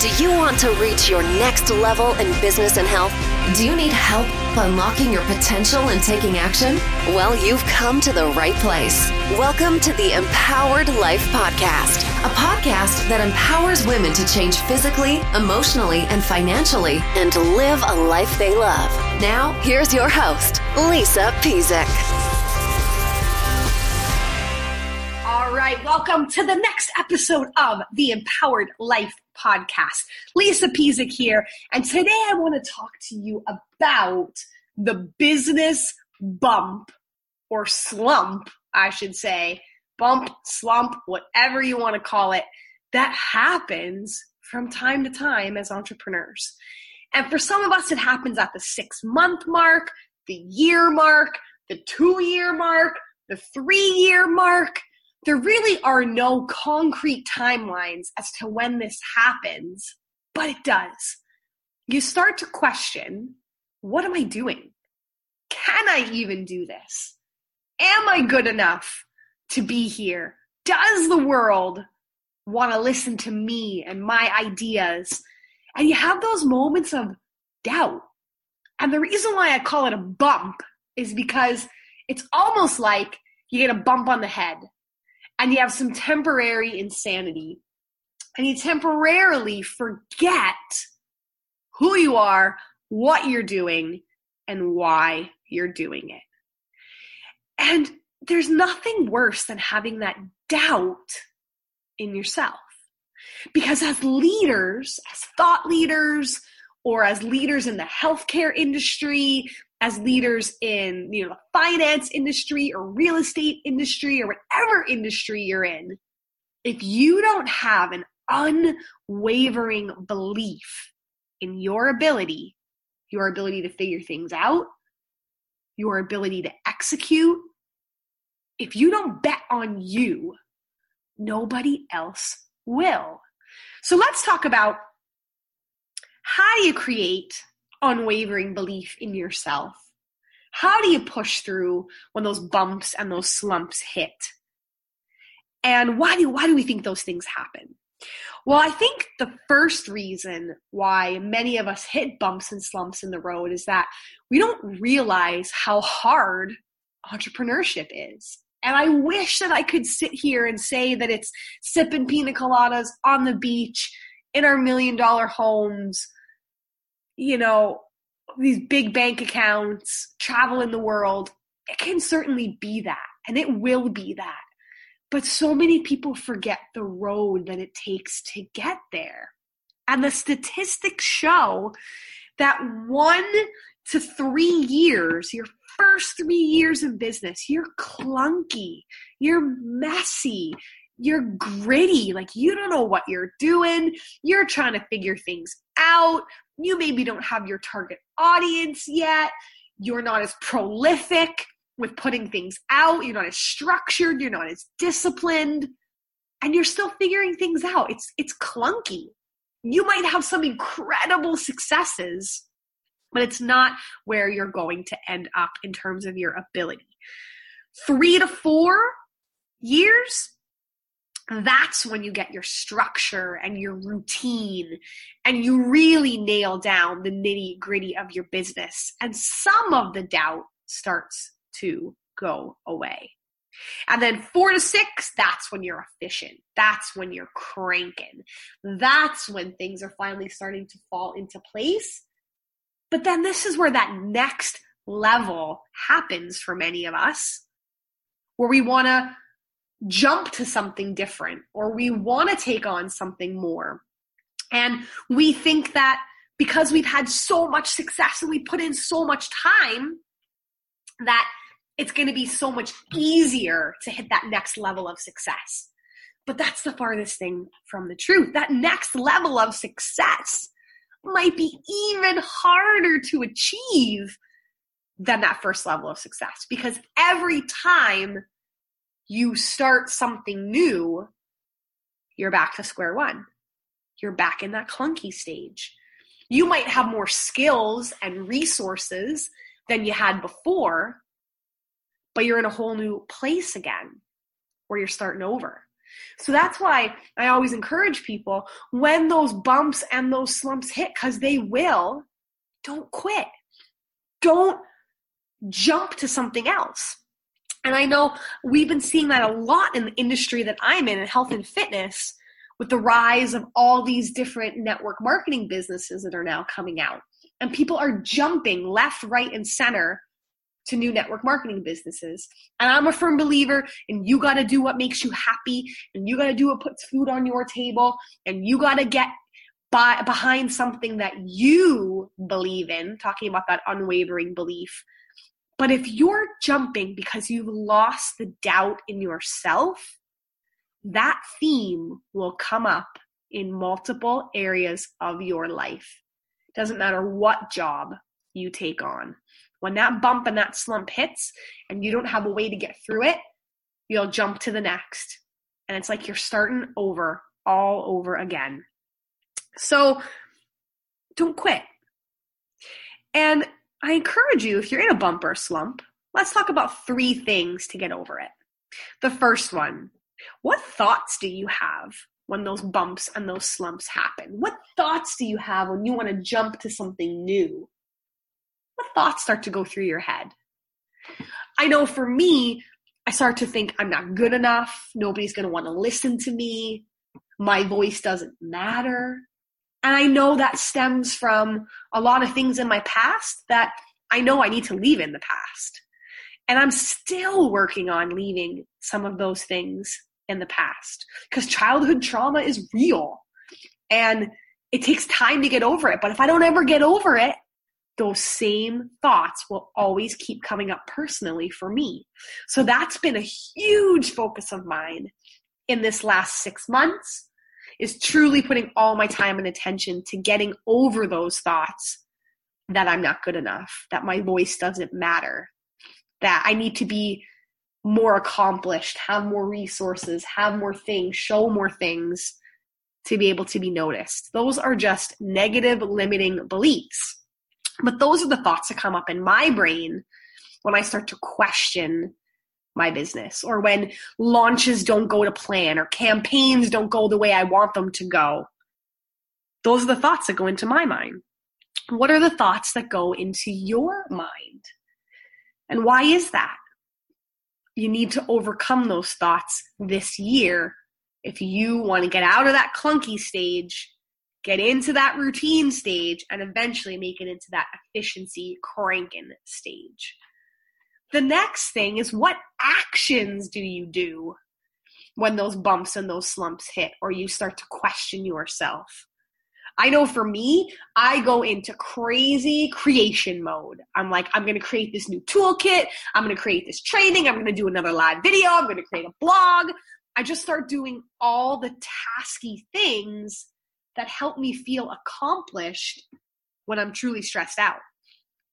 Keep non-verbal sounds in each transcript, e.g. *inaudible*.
Do you want to reach your next level in business and health? Do you need help unlocking your potential and taking action? Well, you've come to the right place. Welcome to the Empowered Life Podcast, a podcast that empowers women to change physically, emotionally, and financially and to live a life they love. Now, here's your host, Lisa Pezik. Right, welcome to the next episode of the Empowered Life podcast. Lisa Pezik here, and today I want to talk to you about the business bump or slump, I should say, bump, slump, whatever you want to call it, that happens from time to time as entrepreneurs. And for some of us, it happens at the six month mark, the year mark, the two year mark, the three year mark there really are no concrete timelines as to when this happens, but it does. You start to question what am I doing? Can I even do this? Am I good enough to be here? Does the world want to listen to me and my ideas? And you have those moments of doubt. And the reason why I call it a bump is because it's almost like you get a bump on the head and you have some temporary insanity and you temporarily forget who you are, what you're doing, and why you're doing it. And there's nothing worse than having that doubt in yourself. Because as leaders, as thought leaders, or as leaders in the healthcare industry, as leaders in you know the finance industry or real estate industry or whatever industry you're in if you don't have an unwavering belief in your ability your ability to figure things out your ability to execute if you don't bet on you nobody else will. So let's talk about how do you create unwavering belief in yourself? How do you push through when those bumps and those slumps hit? And why do why do we think those things happen? Well, I think the first reason why many of us hit bumps and slumps in the road is that we don't realize how hard entrepreneurship is. And I wish that I could sit here and say that it's sipping pina coladas on the beach in our million dollar homes you know, these big bank accounts, travel in the world. It can certainly be that, and it will be that. But so many people forget the road that it takes to get there. And the statistics show that one to three years, your first three years in business, you're clunky, you're messy, you're gritty. Like you don't know what you're doing. You're trying to figure things out. You maybe don't have your target audience yet. You're not as prolific with putting things out. You're not as structured. You're not as disciplined. And you're still figuring things out. It's it's clunky. You might have some incredible successes, but it's not where you're going to end up in terms of your ability. Three to four years that's when you get your structure and your routine and you really nail down the nitty gritty of your business. And some of the doubt starts to go away. And then four to six, that's when you're efficient. That's when you're cranking. That's when things are finally starting to fall into place. But then this is where that next level happens for many of us, where we want to jump to something different or we want to take on something more. And we think that because we've had so much success and we put in so much time that it's going to be so much easier to hit that next level of success. But that's the farthest thing from the truth. That next level of success might be even harder to achieve than that first level of success because every time you start something new, you're back to square one. You're back in that clunky stage. You might have more skills and resources than you had before, but you're in a whole new place again where you're starting over. So that's why I always encourage people when those bumps and those slumps hit, because they will, don't quit. Don't jump to something else. And I know we've been seeing that a lot in the industry that I'm in, in health and fitness, with the rise of all these different network marketing businesses that are now coming out. And people are jumping left, right, and center to new network marketing businesses. And I'm a firm believer in you got to do what makes you happy and you got to do what puts food on your table and you got to get by, behind something that you believe in, talking about that unwavering belief. But if you're jumping because you've lost the doubt in yourself, that theme will come up in multiple areas of your life. Doesn't matter what job you take on. When that bump and that slump hits and you don't have a way to get through it, you'll jump to the next. And it's like you're starting over all over again. So don't quit. And I encourage you, if you're in a bumper slump, let's talk about three things to get over it. The first one, what thoughts do you have when those bumps and those slumps happen? What thoughts do you have when you want to jump to something new? what thoughts start to go through your head? I know for me, I start to think I'm not good enough. Nobody's going to want to listen to me. My voice doesn't matter. And I know that stems from a lot of things in my past that I know I need to leave in the past. And I'm still working on leaving some of those things in the past because childhood trauma is real and it takes time to get over it. But if I don't ever get over it, those same thoughts will always keep coming up personally for me. So that's been a huge focus of mine in this last six months is truly putting all my time and attention to getting over those thoughts that I'm not good enough, that my voice doesn't matter, that I need to be more accomplished, have more resources, have more things, show more things to be able to be noticed. Those are just negative limiting beliefs. But those are the thoughts that come up in my brain when I start to question my business or when launches don't go to plan or campaigns don't go the way I want them to go. Those are the thoughts that go into my mind. What are the thoughts that go into your mind? And why is that? You need to overcome those thoughts this year if you want to get out of that clunky stage get into that routine stage, and eventually make it into that efficiency cranking stage. The next thing is what actions do you do when those bumps and those slumps hit, or you start to question yourself? I know for me, I go into crazy creation mode. I'm like, I'm to create this new toolkit. I'm to create this training. I'm to do another live video. I'm to create a blog. I just start doing all the tasky things that help me feel accomplished when I'm truly stressed out.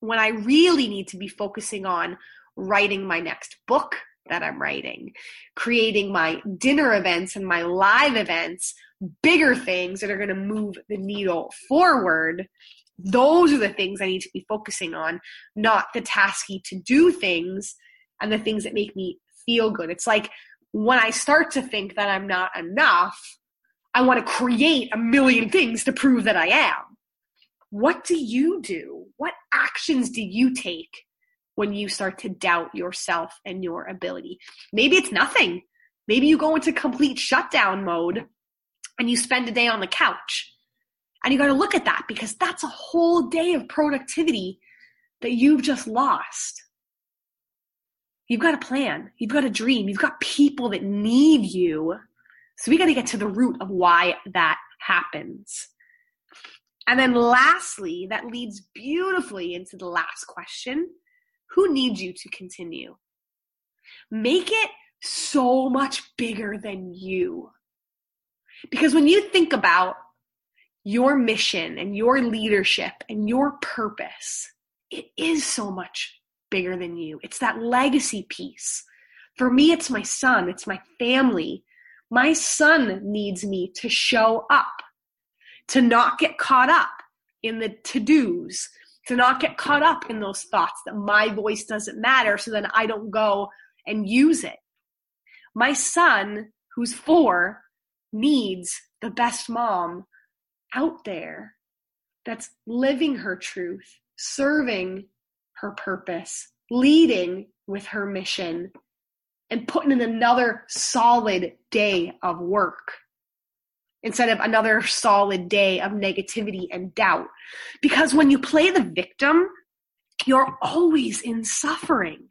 When I really need to be focusing on writing my next book that I'm writing, creating my dinner events and my live events, bigger things that are going to move the needle forward. Those are the things I need to be focusing on, not the tasky to do things and the things that make me feel good. It's like when I start to think that I'm not enough, I want to create a million things to prove that I am. What do you do? What actions do you take when you start to doubt yourself and your ability? Maybe it's nothing. Maybe you go into complete shutdown mode and you spend a day on the couch. And you got to look at that because that's a whole day of productivity that you've just lost. You've got a plan. You've got a dream. You've got people that need you so we got to get to the root of why that happens. And then lastly, that leads beautifully into the last question Who needs you to continue? Make it so much bigger than you. Because when you think about your mission and your leadership and your purpose, it is so much bigger than you. It's that legacy piece. For me, it's my son, it's my family, my son needs me to show up, to not get caught up in the to dos, to not get caught up in those thoughts that my voice doesn't matter, so then I don't go and use it. My son, who's four needs the best mom out there that's living her truth, serving her purpose, leading with her mission, and putting in another solid day of work instead of another solid day of negativity and doubt. Because when you play the victim, you're always in suffering.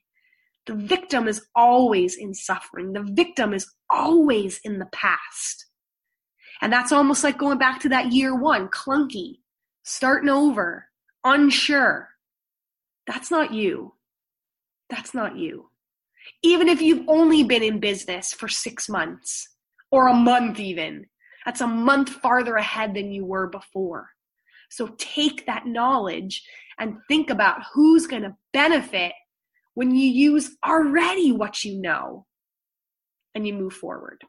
The victim is always in suffering. The victim is always in the past. And that's almost like going back to that year one, clunky, starting over, unsure. That's not you. That's not you. Even if you've only been in business for six months or a month, even, that's a month farther ahead than you were before. So take that knowledge and think about who's going to benefit when you use already what you know and you move forward.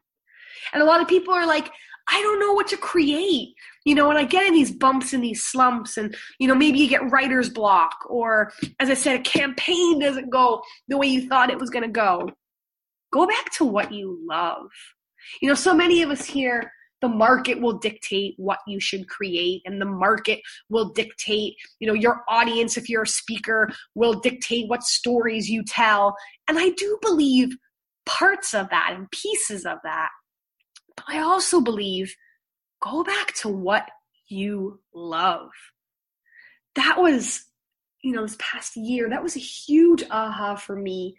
And a lot of people are like, I don't know what to create. You know, and I get in these bumps and these slumps, and, you know, maybe you get writer's block, or as I said, a campaign doesn't go the way you thought it was going to go. Go back to what you love. You know, so many of us here, the market will dictate what you should create and the market will dictate you know your audience if you're a speaker will dictate what stories you tell and i do believe parts of that and pieces of that but I also believe go back to what you love. That was, you know, this past year, that was a huge aha for me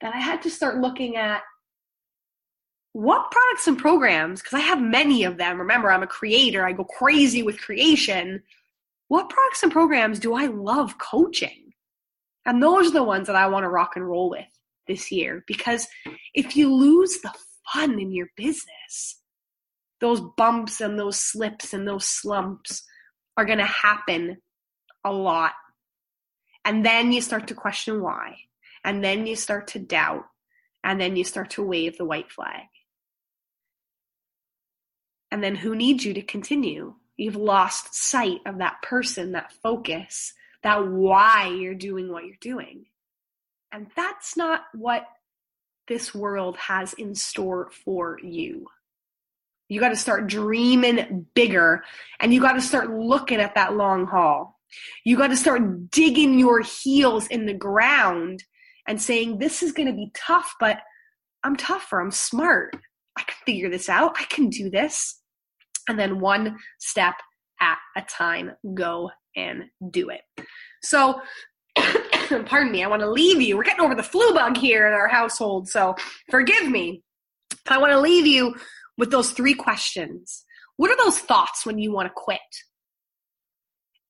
that I had to start looking at what products and programs, because I have many of them. Remember, I'm a creator, I go crazy with creation. What products and programs do I love coaching? And those are the ones that I want to rock and roll with this year because if you lose the fun in your business. Those bumps and those slips and those slumps are going to happen a lot. And then you start to question why. And then you start to doubt. And then you start to wave the white flag. And then who needs you to continue? You've lost sight of that person, that focus, that why you're doing what you're doing. And that's not what this world has in store for you. You got to start dreaming bigger and you got to start looking at that long haul. You got to start digging your heels in the ground and saying, This is going to be tough, but I'm tougher. I'm smart. I can figure this out. I can do this. And then one step at a time, go and do it. So, *coughs* pardon me, I want to leave you. We're getting over the flu bug here in our household, so forgive me. I want to leave you with those three questions. What are those thoughts when you want to quit?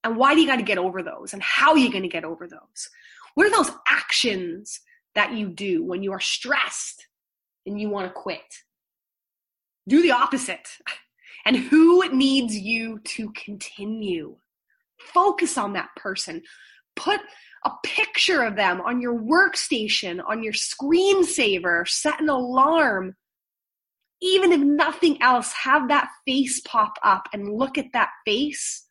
And why do you got to get over those? And how are you going to get over those? What are those actions that you do when you are stressed and you want to quit? Do the opposite. *laughs* And who needs you to continue? Focus on that person. Put a picture of them on your workstation, on your screensaver, set an alarm. Even if nothing else, have that face pop up and look at that face.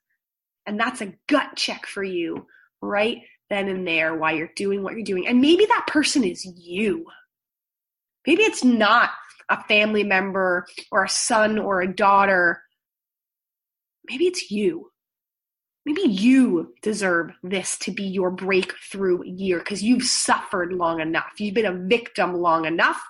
And that's a gut check for you right then and there while you're doing what you're doing. And maybe that person is you. Maybe it's not a family member or a son or a daughter. Maybe it's you maybe you deserve this to be your breakthrough year because you've suffered long enough. You've been a victim long enough.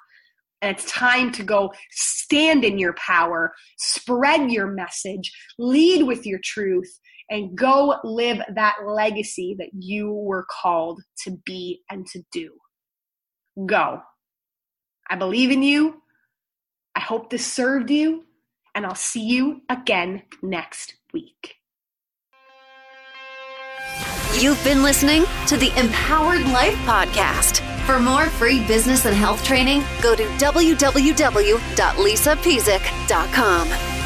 And it's time to go stand in your power, spread your message, lead with your truth, and go live that legacy that you were called to be and to do. Go. I believe in you. I hope this served you, and I'll see you again next week. You've been listening to the Empowered Life Podcast. For more free business and health training, go to www.lisapezik.com.